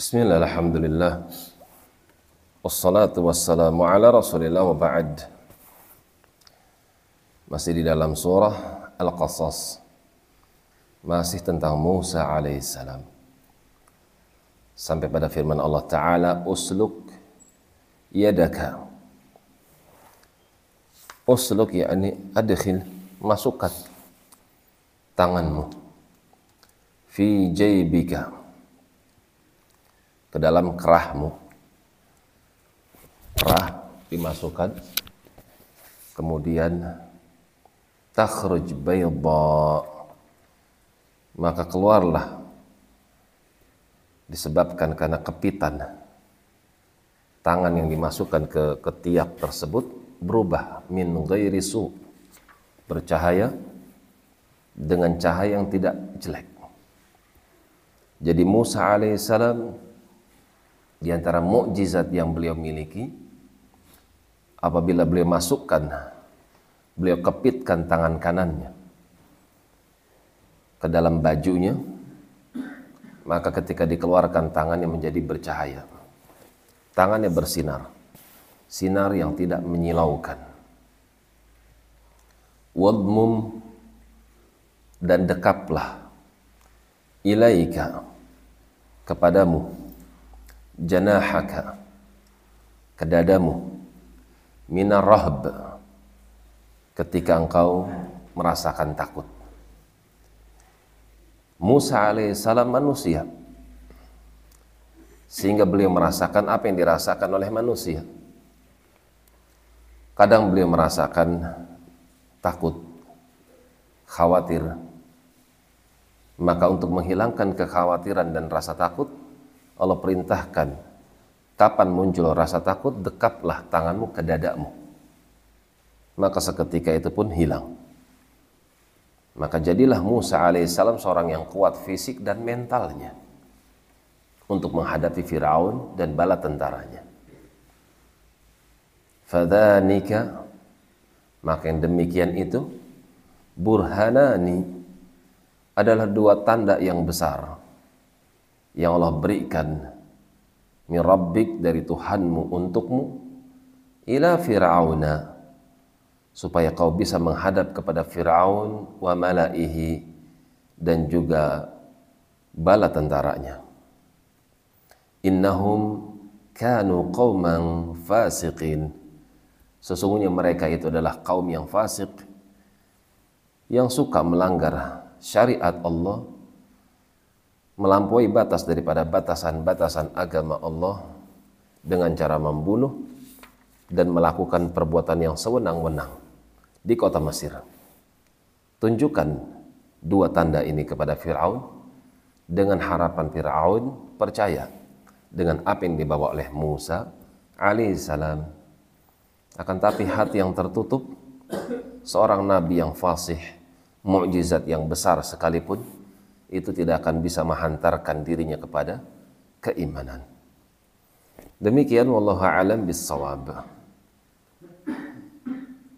Bismillah, alhamdulillah. Wassalatu wassalamu ala rasulillah wa ba'd. Masih di dalam surah Al-Qasas. Masih tentang Musa alaihissalam. Sampai pada firman Allah Ta'ala, Usluk yadaka. Usluk yakni adkhil, masukkan tanganmu. Fi jaybika ke dalam kerahmu. Kerah dimasukkan, kemudian takhruj bayda, maka keluarlah. Disebabkan karena kepitan. Tangan yang dimasukkan ke ketiak tersebut berubah min ghairi su. Bercahaya dengan cahaya yang tidak jelek. Jadi Musa alaihissalam di antara mukjizat yang beliau miliki apabila beliau masukkan beliau kepitkan tangan kanannya ke dalam bajunya maka ketika dikeluarkan tangannya menjadi bercahaya. Tangannya bersinar. Sinar yang tidak menyilaukan. Wadmum dan dekaplah ilaika kepadamu janahaka ke dadamu. Minar rahb ketika engkau merasakan takut. Musa alaihissalam manusia. Sehingga beliau merasakan apa yang dirasakan oleh manusia. Kadang beliau merasakan takut khawatir. Maka untuk menghilangkan kekhawatiran dan rasa takut Allah perintahkan kapan muncul rasa takut dekaplah tanganmu ke dadamu. Maka seketika itu pun hilang. Maka jadilah Musa alaihissalam seorang yang kuat fisik dan mentalnya untuk menghadapi Firaun dan bala tentaranya. Fadhanika maka yang demikian itu burhanani adalah dua tanda yang besar yang Allah berikan mirabbik dari Tuhanmu untukmu ila fir'auna supaya kau bisa menghadap kepada Fir'aun wa malaihi dan juga bala tentaranya. Innahum kanu qauman fasiqin. Sesungguhnya mereka itu adalah kaum yang fasik yang suka melanggar syariat Allah melampaui batas daripada batasan-batasan agama Allah dengan cara membunuh dan melakukan perbuatan yang sewenang-wenang di kota Mesir. Tunjukkan dua tanda ini kepada Firaun dengan harapan Firaun percaya dengan apa yang dibawa oleh Musa alaihissalam. Akan tapi hati yang tertutup seorang nabi yang fasih, mukjizat yang besar sekalipun itu tidak akan bisa menghantarkan dirinya kepada keimanan. Demikian wallahu alam bisawab.